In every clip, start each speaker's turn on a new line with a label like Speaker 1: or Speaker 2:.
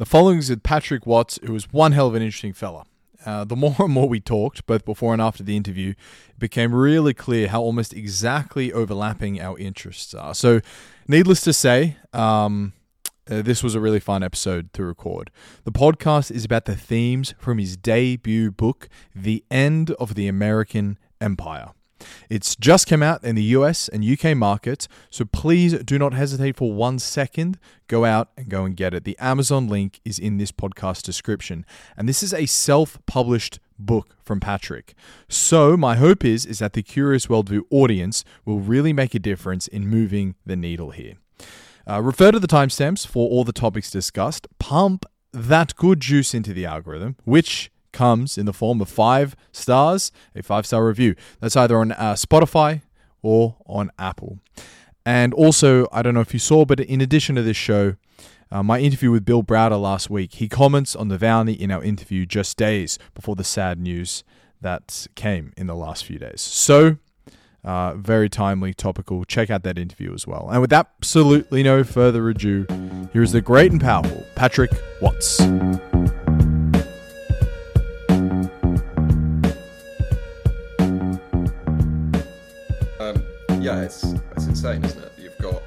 Speaker 1: The following is with Patrick Watts, who was one hell of an interesting fella. Uh, the more and more we talked, both before and after the interview, it became really clear how almost exactly overlapping our interests are. So, needless to say, um, uh, this was a really fun episode to record. The podcast is about the themes from his debut book, The End of the American Empire. It's just come out in the US and UK markets, so please do not hesitate for one second. Go out and go and get it. The Amazon link is in this podcast description. And this is a self-published book from Patrick. So my hope is is that the Curious Worldview audience will really make a difference in moving the needle here. Uh, refer to the timestamps for all the topics discussed. Pump that good juice into the algorithm, which comes in the form of five stars, a five star review. That's either on uh, Spotify or on Apple. And also, I don't know if you saw, but in addition to this show, uh, my interview with Bill Browder last week, he comments on the Navalny in our interview just days before the sad news that came in the last few days. So, uh, very timely, topical. Check out that interview as well. And with absolutely no further ado, here is the great and powerful Patrick Watts.
Speaker 2: Yeah, it's it's insane, isn't it? You've got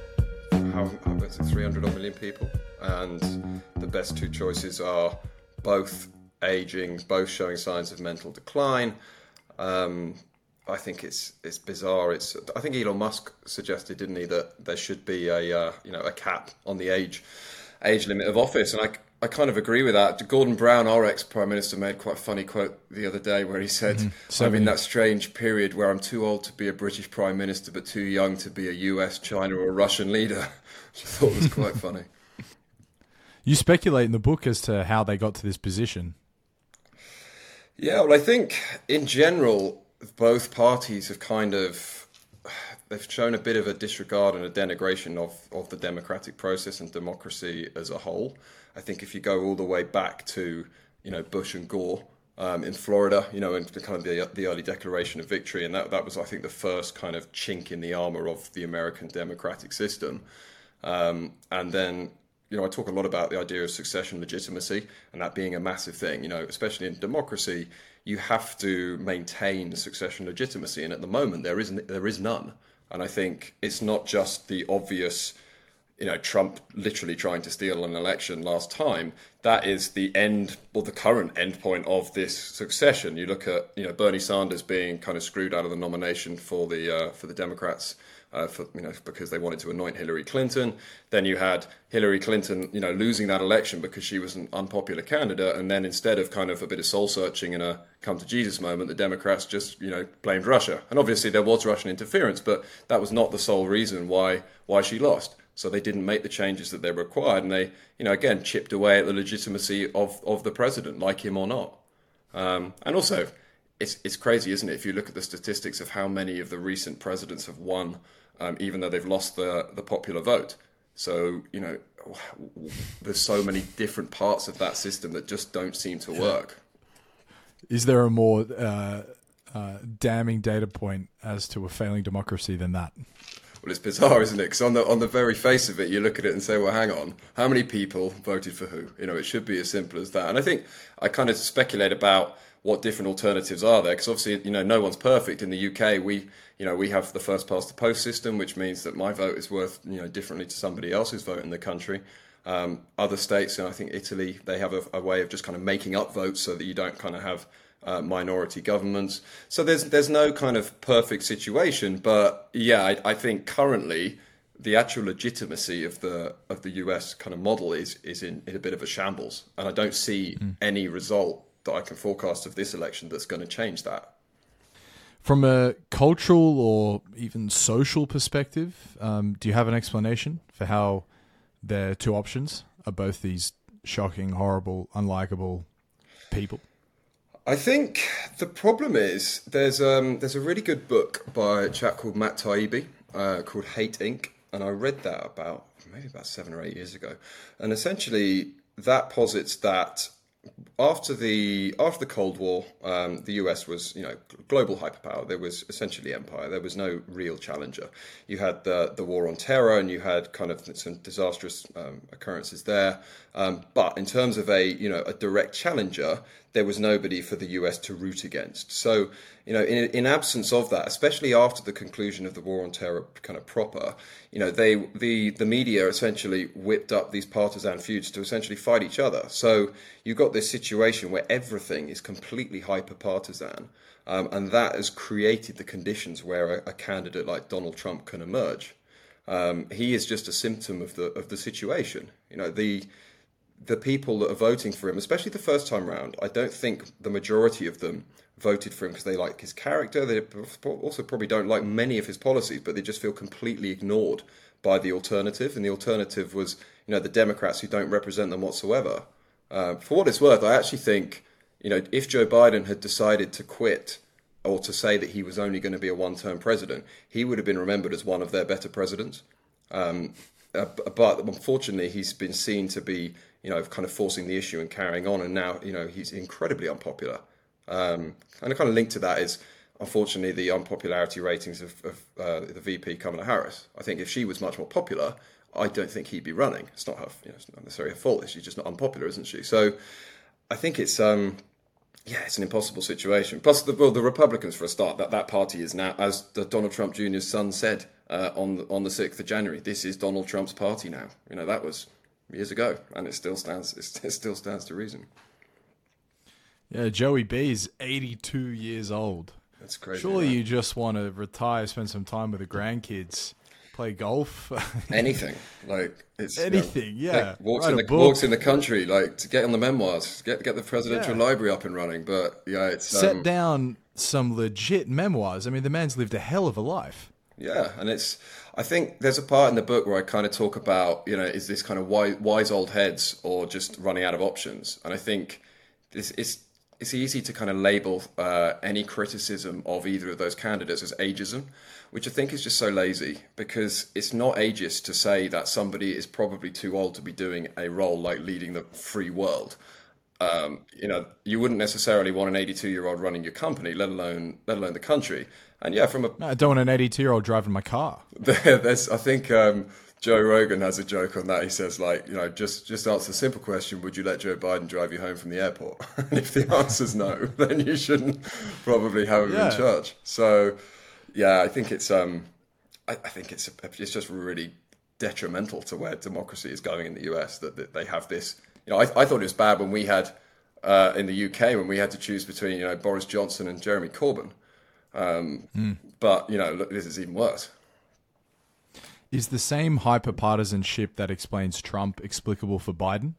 Speaker 2: how, how it 300 million people, and the best two choices are both aging, both showing signs of mental decline. Um, I think it's it's bizarre. It's I think Elon Musk suggested, didn't he, that there should be a uh, you know a cap on the age age limit of office, and I I kind of agree with that. Gordon Brown, our ex prime minister, made quite a funny quote the other day where he said, mm-hmm. "I'm in that strange period where I'm too old to be a British prime minister, but too young to be a U.S., China, or Russian leader," which I thought was quite funny.
Speaker 1: You speculate in the book as to how they got to this position.
Speaker 2: Yeah, well, I think in general, both parties have kind of they've shown a bit of a disregard and a denigration of, of the democratic process and democracy as a whole. I think if you go all the way back to you know Bush and Gore um, in Florida, you know, and kind of the, the early Declaration of Victory, and that that was I think the first kind of chink in the armor of the American democratic system. Um, and then you know I talk a lot about the idea of succession legitimacy and that being a massive thing. You know, especially in democracy, you have to maintain succession legitimacy, and at the moment there isn't there is none. And I think it's not just the obvious you know, Trump literally trying to steal an election last time, that is the end or the current end point of this succession. You look at, you know, Bernie Sanders being kind of screwed out of the nomination for the uh, for the Democrats. Uh, for you know, because they wanted to anoint Hillary Clinton. Then you had Hillary Clinton, you know, losing that election because she was an unpopular candidate. And then instead of kind of a bit of soul searching and a come to Jesus moment, the Democrats just, you know, blamed Russia. And obviously there was Russian interference, but that was not the sole reason why why she lost. So they didn't make the changes that they required, and they, you know, again chipped away at the legitimacy of of the president, like him or not. Um, and also, it's it's crazy, isn't it? If you look at the statistics of how many of the recent presidents have won, um, even though they've lost the the popular vote. So you know, there's so many different parts of that system that just don't seem to work.
Speaker 1: Is there a more uh, uh, damning data point as to a failing democracy than that?
Speaker 2: Well, it's bizarre, isn't it? Because on the on the very face of it, you look at it and say, "Well, hang on, how many people voted for who?" You know, it should be as simple as that. And I think I kind of speculate about what different alternatives are there, because obviously, you know, no one's perfect. In the UK, we you know we have the first past the post system, which means that my vote is worth you know differently to somebody else's vote in the country. Um, other states, and I think Italy, they have a, a way of just kind of making up votes so that you don't kind of have uh, minority governments. So there's there's no kind of perfect situation, but yeah, I, I, think currently the actual legitimacy of the of the US kind of model is is in, in a bit of a shambles, and I don't see mm. any result that I can forecast of this election that's going to change that.
Speaker 1: From a cultural or even social perspective, um, do you have an explanation for how their two options are both these shocking, horrible, unlikable people?
Speaker 2: I think the problem is there's um, there's a really good book by a chap called Matt Taibbi uh, called Hate Inc. And I read that about maybe about seven or eight years ago. And essentially, that posits that after the after the Cold War, um, the US was you know global hyperpower. There was essentially empire. There was no real challenger. You had the the war on terror, and you had kind of some disastrous um, occurrences there. Um, but in terms of a you know a direct challenger, there was nobody for the US to root against. So you know in in absence of that, especially after the conclusion of the war on terror, kind of proper, you know they the the media essentially whipped up these partisan feuds to essentially fight each other. So you've got this situation where everything is completely hyper partisan. Um, and that has created the conditions where a, a candidate like Donald Trump can emerge. Um, he is just a symptom of the of the situation. You know, the the people that are voting for him, especially the first time round, I don't think the majority of them voted for him because they like his character. They also probably don't like many of his policies, but they just feel completely ignored by the alternative. And the alternative was, you know, the Democrats who don't represent them whatsoever. Uh, for what it's worth, I actually think, you know, if Joe Biden had decided to quit or to say that he was only going to be a one-term president, he would have been remembered as one of their better presidents. Um, uh, but unfortunately, he's been seen to be, you know, kind of forcing the issue and carrying on, and now, you know, he's incredibly unpopular. Um, and a kind of link to that is, unfortunately, the unpopularity ratings of, of uh, the VP Kamala Harris. I think if she was much more popular, I don't think he'd be running. It's not her, you know, it's not necessarily her fault. She's just not unpopular, isn't she? So I think it's, um, yeah, it's an impossible situation. Plus, the, well, the Republicans, for a start, that, that party is now, as the Donald Trump Jr.'s son said uh, on the, on the sixth of January, this is Donald Trump's party now. You know that was years ago, and it still stands. It still stands to reason.
Speaker 1: Yeah, Joey B is eighty-two years old.
Speaker 2: That's crazy.
Speaker 1: Surely
Speaker 2: right?
Speaker 1: you just want to retire, spend some time with the grandkids play golf.
Speaker 2: anything like it's
Speaker 1: anything.
Speaker 2: You know,
Speaker 1: yeah,
Speaker 2: walks in the walks in the country like to get on the memoirs, get get the presidential yeah. library up and running. But yeah, it's
Speaker 1: set um, down some legit memoirs. I mean, the man's lived a hell of a life.
Speaker 2: Yeah, and it's. I think there's a part in the book where I kind of talk about, you know, is this kind of wise, wise old heads or just running out of options? And I think it's it's, it's easy to kind of label uh, any criticism of either of those candidates as ageism, which I think is just so lazy because it's not ageist to say that somebody is probably too old to be doing a role like leading the free world. Um, you know, you wouldn't necessarily want an 82 year old running your company, let alone let alone the country. And yeah, from a
Speaker 1: no, I don't want an 82 year old driving my car.
Speaker 2: there's, I think um, Joe Rogan has a joke on that. He says like, you know, just just answer the simple question: Would you let Joe Biden drive you home from the airport? and if the answer's no, then you shouldn't probably have him yeah. in charge. So, yeah, I think it's um, I, I think it's it's just really detrimental to where democracy is going in the US that, that they have this. You know, I, I thought it was bad when we had uh, in the UK when we had to choose between you know Boris Johnson and Jeremy Corbyn. Um, mm. But you know, look, this is even worse.
Speaker 1: Is the same hyperpartisanship that explains Trump explicable for Biden?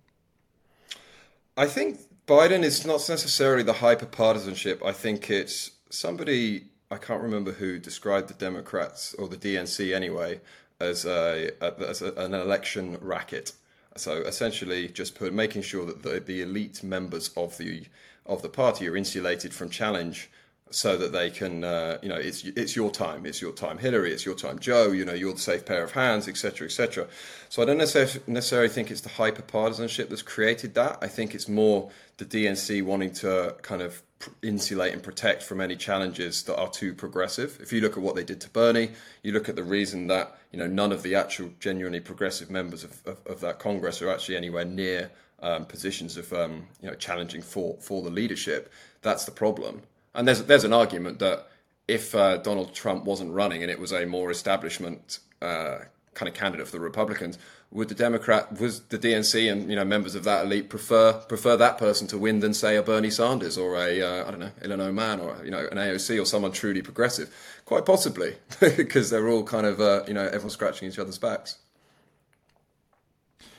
Speaker 2: I think Biden is not necessarily the hyperpartisanship. I think it's somebody I can't remember who described the Democrats or the DNC anyway as a, as a, an election racket. So essentially, just put making sure that the, the elite members of the of the party are insulated from challenge so that they can, uh, you know, it's it's your time, it's your time, Hillary, it's your time, Joe, you know, you're the safe pair of hands, etc., etc. So I don't necessarily, think it's the hyper partisanship that's created that. I think it's more the DNC wanting to kind of insulate and protect from any challenges that are too progressive. If you look at what they did to Bernie, you look at the reason that you know none of the actual genuinely progressive members of, of, of that Congress are actually anywhere near um, positions of um, you know challenging for for the leadership. That's the problem. And there's there's an argument that if uh, Donald Trump wasn't running and it was a more establishment uh, kind of candidate for the Republicans, would the Democrat, was the DNC and you know members of that elite prefer prefer that person to win than say a Bernie Sanders or a uh, I don't know Ilhan Omar or you know an AOC or someone truly progressive? Quite possibly, because they're all kind of uh, you know everyone scratching each other's backs.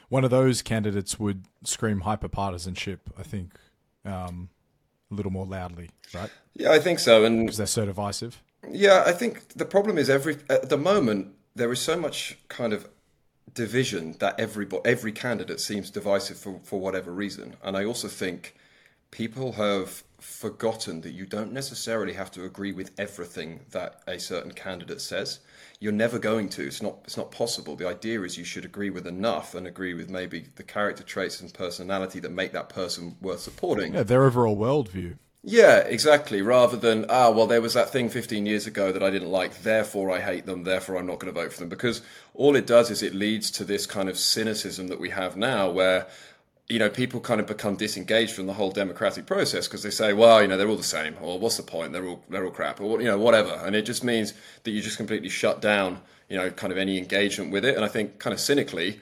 Speaker 1: One of those candidates would scream hyperpartisanship. I think. Um, a little more loudly, right?
Speaker 2: Yeah, I think so. And
Speaker 1: because they're so divisive.
Speaker 2: Yeah, I think the problem is every at the moment there is so much kind of division that every every candidate seems divisive for for whatever reason, and I also think people have forgotten that you don't necessarily have to agree with everything that a certain candidate says. You're never going to. It's not. It's not possible. The idea is you should agree with enough and agree with maybe the character traits and personality that make that person worth supporting.
Speaker 1: Yeah, their overall worldview.
Speaker 2: Yeah, exactly. Rather than, ah, well, there was that thing 15 years ago that I didn't like, therefore I hate them, therefore I'm not going to vote for them. Because all it does is it leads to this kind of cynicism that we have now where, you know, people kind of become disengaged from the whole democratic process because they say, well, you know, they're all the same, or what's the point? They're all, they're all crap, or, you know, whatever. And it just means that you just completely shut down, you know, kind of any engagement with it. And I think kind of cynically,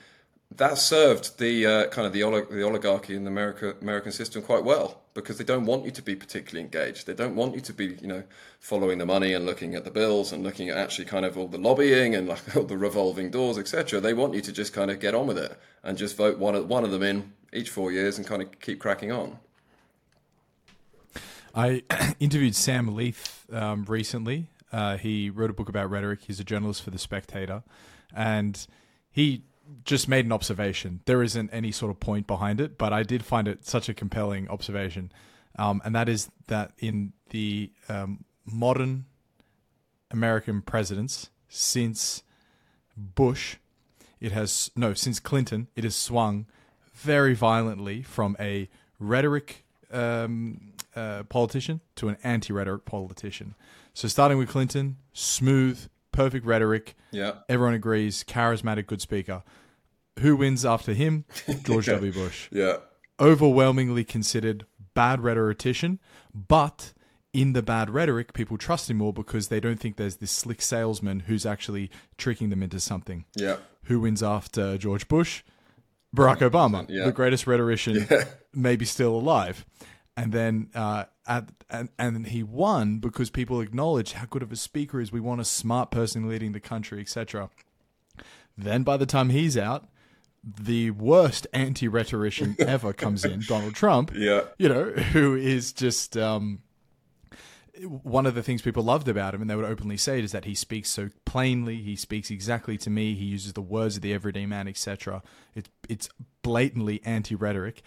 Speaker 2: that served the uh, kind of the, olig- the oligarchy in the America, American system quite well because they don't want you to be particularly engaged. They don't want you to be, you know, following the money and looking at the bills and looking at actually kind of all the lobbying and like all the revolving doors, etc. They want you to just kind of get on with it and just vote one of, one of them in each four years and kind of keep cracking on.
Speaker 1: I interviewed Sam Leith um, recently. Uh, he wrote a book about rhetoric. He's a journalist for The Spectator. And he just made an observation. There isn't any sort of point behind it, but I did find it such a compelling observation. Um, and that is that in the um, modern American presidents since Bush, it has no since Clinton, it has swung very violently from a rhetoric um, uh, politician to an anti-rhetoric politician. So starting with Clinton, smooth, perfect rhetoric.
Speaker 2: Yeah.
Speaker 1: Everyone agrees, charismatic, good speaker. Who wins after him? George
Speaker 2: Yeah.
Speaker 1: W. Bush.
Speaker 2: Yeah.
Speaker 1: Overwhelmingly considered bad rhetorician, but in the bad rhetoric, people trust him more because they don't think there's this slick salesman who's actually tricking them into something.
Speaker 2: Yeah.
Speaker 1: Who wins after George Bush? Barack Obama,
Speaker 2: Yeah.
Speaker 1: the greatest rhetorician maybe still alive. And then uh, at, and and he won because people acknowledge how good of a speaker is. We want a smart person leading the country, etc. Then by the time he's out, the worst anti-rhetorician ever comes in, Donald Trump.
Speaker 2: Yeah.
Speaker 1: You know, who is just um, one of the things people loved about him, and they would openly say it, is that he speaks so plainly. He speaks exactly to me. He uses the words of the everyday man, etc. It's it's blatantly anti-rhetoric,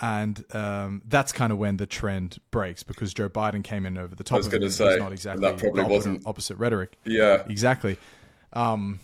Speaker 1: and um, that's kind of when the trend breaks because Joe Biden came in over the top. I was
Speaker 2: gonna say,
Speaker 1: not exactly
Speaker 2: that probably wasn't-
Speaker 1: opposite rhetoric.
Speaker 2: Yeah.
Speaker 1: Exactly. Um,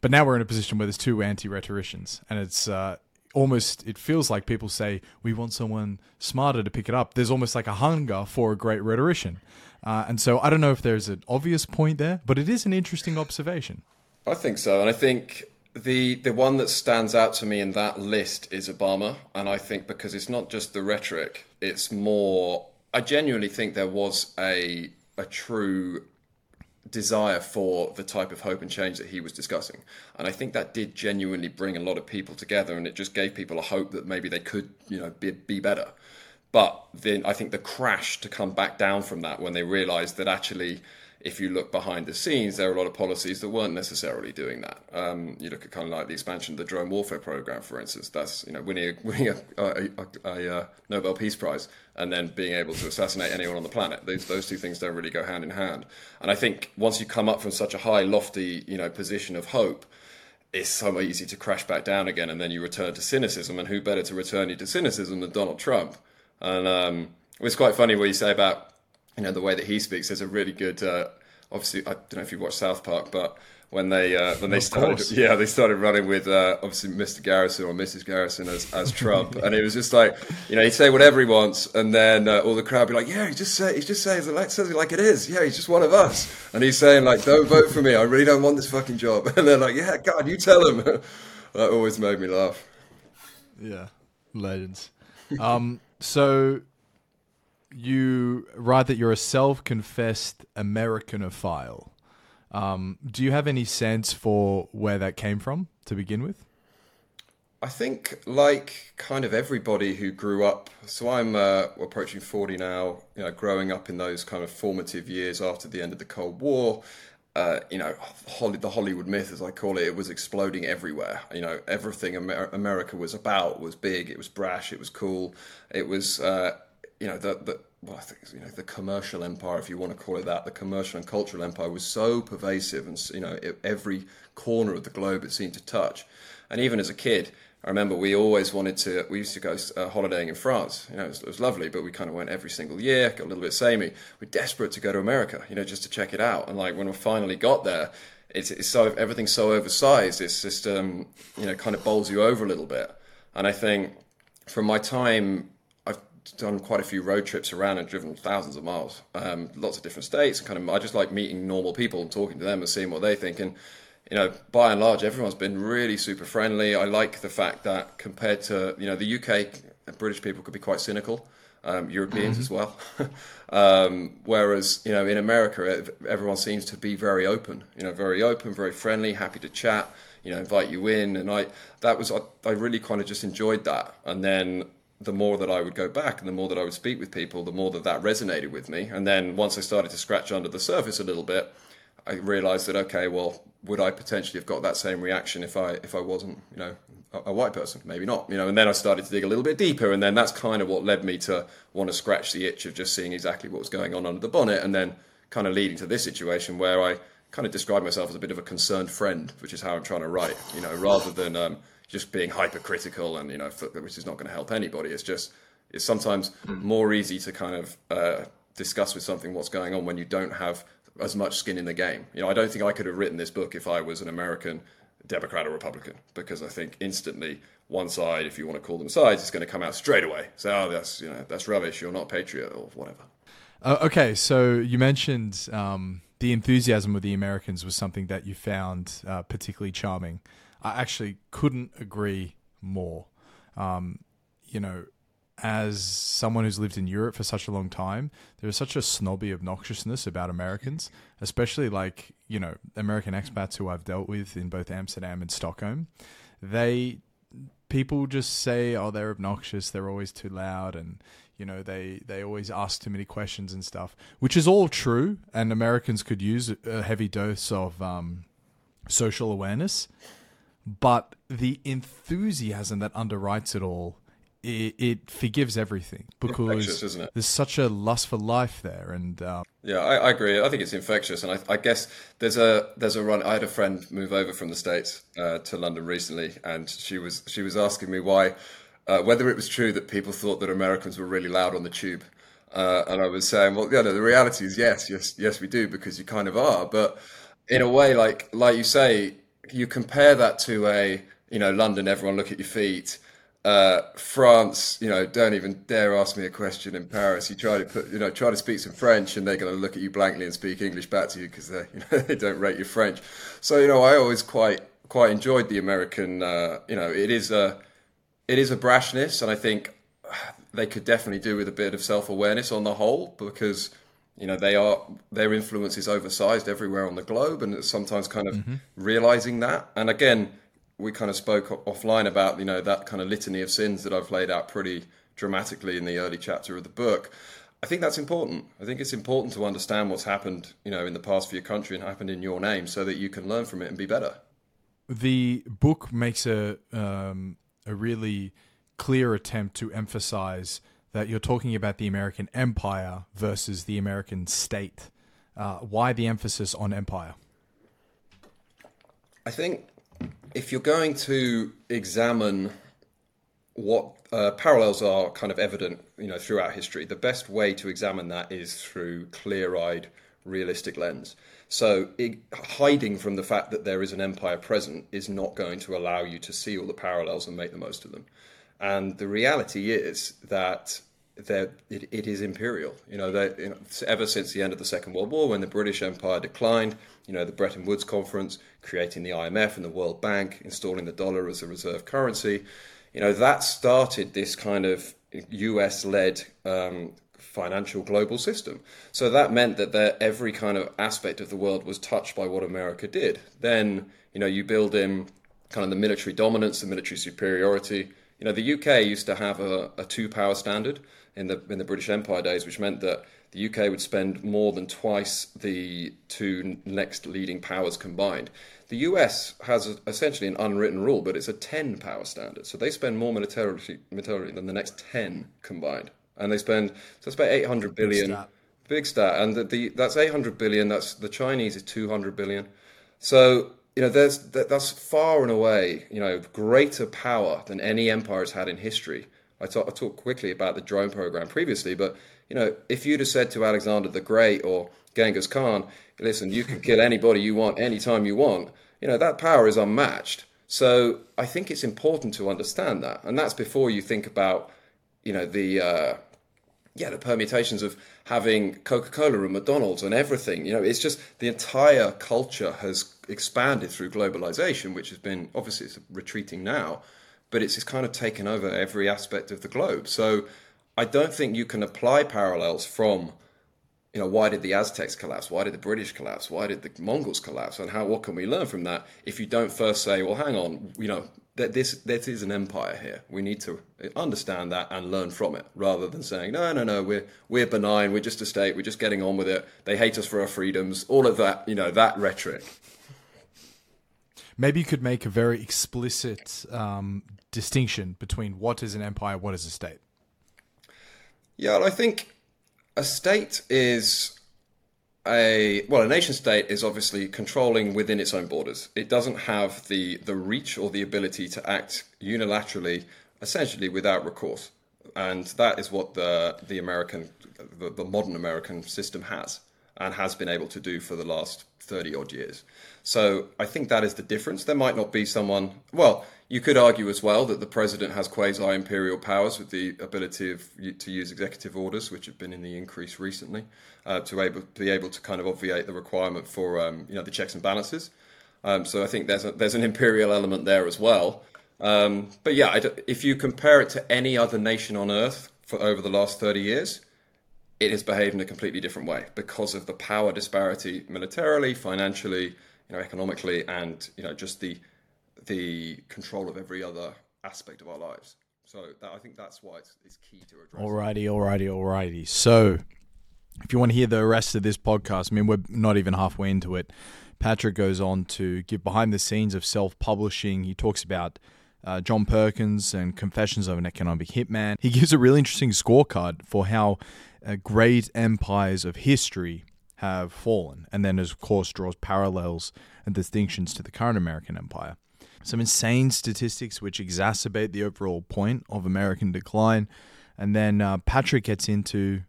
Speaker 1: but now we're in a position where there's two anti-rhetoricians, and it's uh, almost it feels like people say we want someone smarter to pick it up. There's almost like a hunger for a great rhetorician, uh, and so I don't know if there's an obvious point there, but it is an interesting observation.
Speaker 2: I think so, and I think the the one that stands out to me in that list is Obama, and I think because it's not just the rhetoric, it's more. I genuinely think there was a a true desire for the type of hope and change that he was discussing, and I think that did genuinely bring a lot of people together, and it just gave people a hope that maybe they could, you know, be, be better. But then I think the crash to come back down from that when they realised that actually, if you look behind the scenes, there are a lot of policies that weren't necessarily doing that. Um, you look at kind of like the expansion of the drone warfare program, for instance. That's you know winning a, winning a, a, a, Nobel Peace Prize and then being able to assassinate anyone on the planet. Those those two things don't really go hand in hand. And I think once you come up from such a high, lofty you know position of hope it's so easy to crash back down again, and then you return to cynicism. And who better to return you to cynicism than Donald Trump? And um, it's quite funny what you say about you know the way that he speaks. There's a really good. Uh, obviously, I don't know if you watched South Park, but when they uh, when they
Speaker 1: Of
Speaker 2: started,
Speaker 1: course.
Speaker 2: yeah, they started running with uh, obviously Mr. Garrison or Mrs. Garrison as, as Trump, and it was just like you know he'd say whatever he wants, and then uh, all the crowd would be like, yeah, he just say he just says it like says it like it is, yeah, he's just one of us, and he's saying like, don't vote for me, I really don't want this fucking job, and they're like, yeah, God, you tell him. that always made me laugh.
Speaker 1: Yeah, legends. um, so you write that you're a self-confessed Americanophile. Um, do you have any sense for where that came from to begin with?
Speaker 2: I think, like kind of everybody who grew up, so I'm uh, approaching 40 now, you know, growing up in those kind of formative years after the end of the Cold War, uh, you know, the Hollywood myth, as I call it, it was exploding everywhere. You know, everything Amer- America was about was big, it was brash, it was cool, it was, uh, you know, the, the well, I think you know the commercial empire, if you want to call it that, the commercial and cultural empire was so pervasive, and you know, it, every corner of the globe it seemed to touch. And even as a kid, I remember we always wanted to. We used to go uh, holidaying in France. You know, it was, it was, lovely, but we kind of went every single year. Got a little bit samey. We're desperate to go to America, you know, just to check it out. And like when we finally got there, it's, it's so everything's so oversized. It's just um, you know kind of bowls you over a little bit. And I think from my time, done quite a few road trips around and driven thousands of miles, um, lots of different states. And kind of I just like meeting normal people and talking to them and seeing what they think. And you know, by and large, everyone's been really super friendly. I like the fact that compared to, you know, the UK, British people could be quite cynical, um, Europeans mm-hmm. as well. um, whereas, you know, in America, everyone seems to be very open, you know, very open, very friendly, happy to chat, you know, invite you in. And I, that was, I, I really kind of just enjoyed that. And then the more that I would go back and the more that I would speak with people, the more that that resonated with me. And then once I started to scratch under the surface a little bit, I realised that okay, well, would I potentially have got that same reaction if I if I wasn't, you know, a, a, white person? Maybe not, you know. And then I started to dig a little bit deeper, and then that's kind of what led me to want to scratch the itch of just seeing exactly what was going on under the bonnet, and then kind of leading to this situation where I kind of describe myself as a bit of a concerned friend, which is how I'm trying to write, you know, rather than um, just being hypercritical and you know, which is not going to help anybody. It's just it's sometimes mm. more easy to kind of uh, discuss with something what's going on when you don't have as much skin in the game. You know, I don't think I could have written this book if I was an American Democrat or Republican because I think instantly one side, if you want to call them sides, is going to come out straight away. Say, oh, that's you know that's rubbish. You're not patriot or whatever.
Speaker 1: Uh, okay, so you mentioned um, the enthusiasm of the Americans was something that you found uh, particularly charming. I actually couldn't agree more. Um, you know, as someone who's lived in Europe for such a long time, there is such a snobby obnoxiousness about Americans, especially like, you know, American expats who I've dealt with in both Amsterdam and Stockholm. They people just say, "Oh, they're obnoxious, they're always too loud and you know, they they always ask too many questions and stuff," which is all true, and Americans could use a heavy dose of um, social awareness, but the enthusiasm that underwrites it all it, it forgives everything because there's such a lust for life there, and um,
Speaker 2: yeah, I, I, agree. I think it's infectious, and I, I, guess there's a there's a run. I had a friend move over from the states uh, to London recently, and she was she was asking me why, uh, whether it was true that people thought that Americans were really loud on the tube. Uh, and I was saying, well, yeah, no, the reality is yes, yes, yes, we do because you kind of are. But in a way, like like you say, you compare that to a you know London. Everyone look at your feet uh, France, you know, don't even dare ask me a question in Paris. You try to put, you know, try to speak some French, and they're going to look at you blankly and speak English back to you because they, you know, they don't rate your French. So, you know, I always quite quite enjoyed the American. Uh, you know, it is a it is a brashness, and I think they could definitely do with a bit of self awareness on the whole because you know they are their influence is oversized everywhere on the globe, and it's sometimes kind of mm-hmm. realizing that. And again we kind of spoke offline about you know that kind of litany of sins that I've laid out pretty dramatically in the early chapter of the book. I think that's important. I think it's important to understand what's happened, you know, in the past for your country and happened in your name, so that you can learn from it and be better.
Speaker 1: The book makes a um, a really clear attempt to emphasize that you're talking about the American empire versus the American state. Uh, why the emphasis on empire?
Speaker 2: I think if you're going to examine what uh, parallels are kind of evident, you know, throughout history, the best way to examine that is through clear-eyed, realistic lens. So, it, hiding from the fact that there is an empire present is not going to allow you to see all the parallels and make the most of them. And the reality is that that it, it is imperial. You know, you know, ever since the end of the Second World War, when the British Empire declined, you know, the Bretton Woods Conference, creating the IMF and the World Bank, installing the dollar as a reserve currency, you know, that started this kind of US-led um, financial global system. So that meant that there, every kind of aspect of the world was touched by what America did. Then, you know, you build in kind of the military dominance, the military superiority. You know, the UK used to have a, a two-power standard in the in the British Empire days, which meant that the UK would spend more than twice the two next leading powers combined. The US has essentially an unwritten rule, but it's a 10 power standard. So they spend more militarily, militarily than the next 10 combined. And they spend, so it's about 800 billion. Big stat. Big stat. And the, the, that's 800 billion. That's The Chinese is 200 billion. So you know, there's that, that's far and away, you know, greater power than any empire has had in history. I, talk, I talked quickly about the drone program previously, but you know, if you'd have said to Alexander the Great or Genghis Khan, listen, you can kill anybody you want anytime you want, you know, that power is unmatched. So I think it's important to understand that, and that's before you think about, you know, the uh, yeah, the permutations of having Coca Cola and McDonald's and everything. You know, it's just the entire culture has expanded through globalization, which has been obviously it's retreating now, but it's, kind of taken over every aspect of the globe. So I don't think you can apply parallels from you know, why did the Aztecs collapse? Why did the British collapse? Why did the Mongols collapse? And how what can we learn from that? If you don't first say, well, hang on, you know, that this this is an empire here. We need to understand that and learn from it, rather than saying, no, no, no, we're we're benign, we're just a state, we're just getting on with it. They hate us for our freedoms. All of that, you know, that rhetoric.
Speaker 1: Maybe you could make a very explicit um, distinction between what is an empire, what is a state.
Speaker 2: Yeah, I think a state is a well, a nation state is obviously controlling within its own borders. It doesn't have the the reach or the ability to act unilaterally, essentially without recourse, and that is what the the American, the, the modern American system has and has been able to do for the last 30 odd years. So I think that is the difference. There might not be someone, well, you could argue as well that the president has quasi imperial powers with the ability of, to use executive orders, which have been in the increase recently, uh, to able be able to kind of obviate the requirement for um, you know the checks and balances. Um, so I think there's a, there's an imperial element there as well. Um, but yeah, if you compare it to any other nation on earth for over the last 30 years, it has behaved in a completely different way because of the power disparity militarily, financially, you know, economically, and you know, just the the control of every other aspect of our lives. So that, I think that's why it's, it's key to address.
Speaker 1: Alrighty, alrighty, alrighty. So if you want to hear the rest of this podcast, I mean, we're not even halfway into it. Patrick goes on to give behind the scenes of self publishing. He talks about uh, John Perkins and Confessions of an Economic Hitman. He gives a really interesting scorecard for how uh, great empires of history have fallen, and then, of course, draws parallels and distinctions to the current American empire. Some insane statistics which exacerbate the overall point of American decline. And then uh, Patrick gets into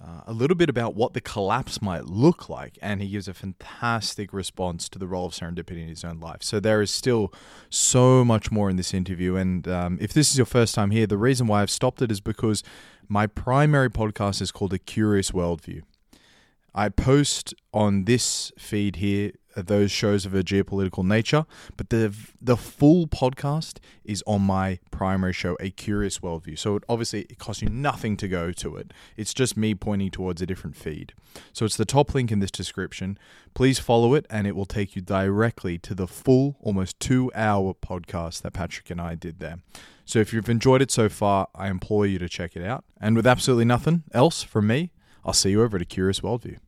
Speaker 1: uh, a little bit about what the collapse might look like, and he gives a fantastic response to the role of serendipity in his own life. So there is still so much more in this interview, and um, if this is your first time here, the reason why I've stopped it is because my primary podcast is called A Curious Worldview. I post on this feed here Uh, those shows of a geopolitical nature, but the the full podcast is on my primary show, A Curious Worldview. So it, obviously it costs you nothing to go to it. It's just me pointing towards a different feed. So it's the top link in this description. Please follow it, and it will take you directly to the full, almost two hour podcast that Patrick and I did there. So if you've enjoyed it so far, I implore you to check it out. And with absolutely nothing else from me, I'll see you over at A Curious Worldview.